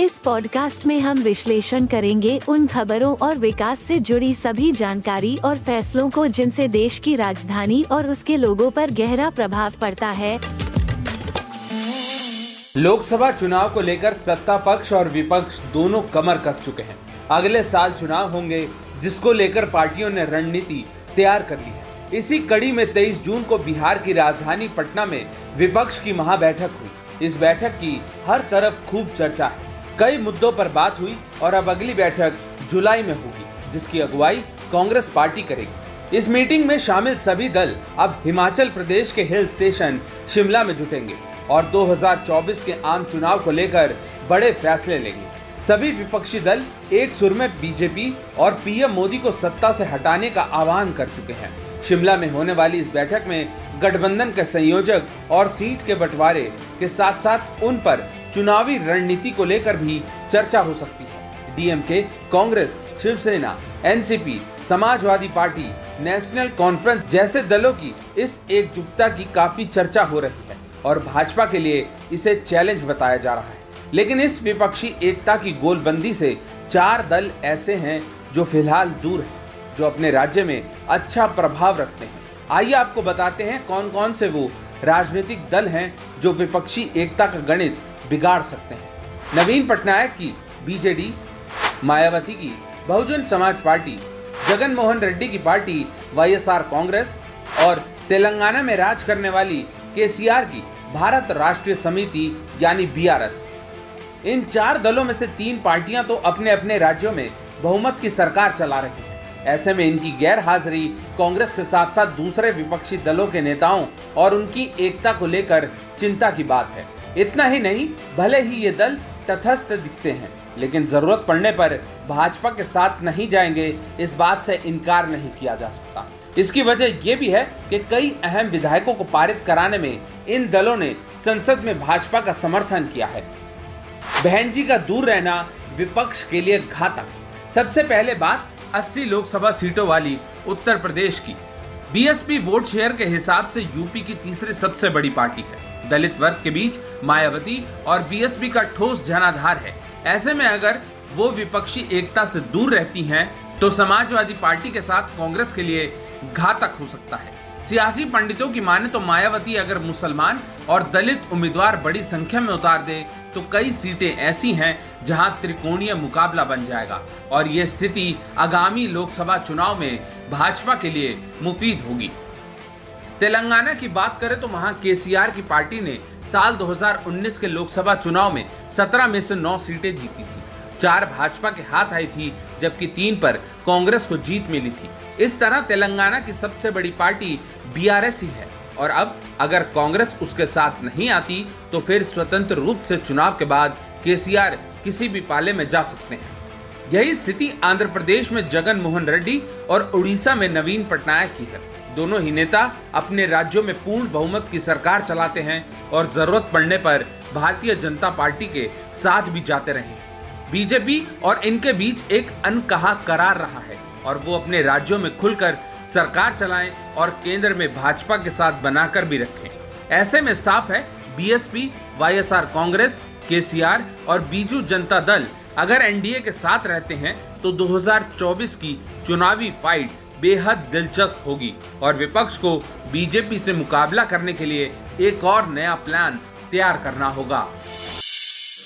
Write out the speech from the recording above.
इस पॉडकास्ट में हम विश्लेषण करेंगे उन खबरों और विकास से जुड़ी सभी जानकारी और फैसलों को जिनसे देश की राजधानी और उसके लोगों पर गहरा प्रभाव पड़ता है। लोकसभा चुनाव को लेकर सत्ता पक्ष और विपक्ष दोनों कमर कस चुके हैं। अगले साल चुनाव होंगे, जिसको लेकर पार्टियों ने रणनीति तैयार कर ली है। इसी कड़ी में 23 जून को बिहार की राजधानी पटना में विपक्ष की महाबैठक हुई। इस बैठक की हर तरफ़ खूब चर्चा है। कई मुद्दों पर बात हुई और अब अगली बैठक जुलाई में होगी, जिसकी अगुवाई कांग्रेस पार्टी करेगी। इस मीटिंग में शामिल सभी दल अब हिमाचल प्रदेश के हिल स्टेशन शिमला में जुटेंगे और 2024 के आम चुनाव को लेकर बड़े फैसले लेंगे। सभी विपक्षी दल एक सुर में बीजेपी और पीएम मोदी को सत्ता से हटाने का आह्वान कर चुके हैं। शिमला में होने वाली इस बैठक में गठबंधन के संयोजक और सीट के बंटवारे के साथ साथ उन पर चुनावी रणनीति को लेकर भी चर्चा हो सकती है। DMK Congress, Shivsena, NCP, Samajwadi Party, National Conference जैसे दलों की इस एकजुटता की काफ़ी चर्चा हो रही है और भाजपा के लिए इसे चैलेंज बताया जा रहा है। लेकिन इस विपक्षी एकता की गोलबंदी से चार दल ऐसे हैं जो फ़िलहाल दूर हैं, जो अपने राज्य में अच्छा प्रभाव रखते हैं। आइए आपको बताते हैं कौन कौन से वो राजनीतिक दल हैं जो विपक्षी एकता का गणित बिगाड़ सकते हैं। नवीन पटनायक की, बीजेडी, मायावती की, बहुजन समाज पार्टी जगन मोहन रेड्डी की पार्टी, वाईएसआर कांग्रेस और तेलंगाना में राज करने वाली केसीआर की, भारत राष्ट्रीय समिति यानी बीआरएस। इन चार दलों में से तीन पार्टियाँ तो अपने अपने राज्यों में बहुमत की सरकार चला रही हैं। ऐसे में इनकी गैर हाजिरी कांग्रेस के साथ साथ दूसरे विपक्षी दलों के नेताओं और उनकी एकता को लेकर चिंता की बात है। इतना ही नहीं, भले ही ये दल तथस्थ दिखते हैं, लेकिन ज़रूरत पड़ने पर भाजपा के साथ नहीं जाएँगे, इस बात से इनकार नहीं किया जा सकता। इसकी वजह ये भी है कि कई अहम विधायकों को पारित कराने में इन दलों ने संसद में भाजपा का समर्थन किया है। बहन जी का दूर रहना विपक्ष के लिए घातक। सबसे पहले बात 80 लोकसभा सीटों वाली उत्तर प्रदेश की। बीएसपी वोट शेयर के हिसाब से यूपी की तीसरी सबसे बड़ी पार्टी है। दलित वर्ग के बीच मायावती और बीएसपी का ठोस जनाधार है। ऐसे में अगर वो विपक्षी एकता से दूर रहती हैं तो समाजवादी पार्टी के साथ कांग्रेस के लिए घातक हो सकता है। सियासी पंडितों की माने तो मायावती अगर मुसलमान और दलित उम्मीदवार बड़ी संख्या में उतार दे तो कई सीटें ऐसी हैं जहाँ त्रिकोणीय मुकाबला बन जाएगा। और ये स्थिति आगामी लोकसभा चुनाव में भाजपा के लिए मुफीद होगी। तेलंगाना की बात करें तो वहाँ केसीआर की पार्टी ने साल 2019 के लोकसभा चुनाव में 17 में से 9 सीटें जीती थी। चार भाजपा के हाथ आई थी, जबकि तीन पर कांग्रेस को जीत मिली थी। इस तरह तेलंगाना की सबसे बड़ी पार्टी बीआरएस ही है। और अब अगर कांग्रेस उसके साथ नहीं आती तो फिर स्वतंत्र रूप से चुनाव के बाद केसीआर किसी भी पाले में जा सकते हैं। यही स्थिति आंध्र प्रदेश में जगन मोहन रेड्डी और उड़ीसा में नवीन पटनायक की है। दोनों ही नेता अपने राज्यों में पूर्ण बहुमत की सरकार चलाते हैं और ज़रूरत पड़ने पर भारतीय जनता पार्टी के साथ भी जाते रहे बीजेपी और इनके बीच एक अनकहा करार रहा है और वो अपने राज्यों में खुलकर सरकार चलाएँ और केंद्र में भाजपा के साथ बनाकर भी रखें। ऐसे में साफ़ है, बीएसपी, वाईएसआर कांग्रेस, केसीआर और बीजू जनता दल अगर एनडीए के साथ रहते हैं तो 2024 की चुनावी फाइट बेहद दिलचस्प होगी और विपक्ष को बीजेपी से मुकाबला करने के लिए एक और नया प्लान तैयार करना होगा।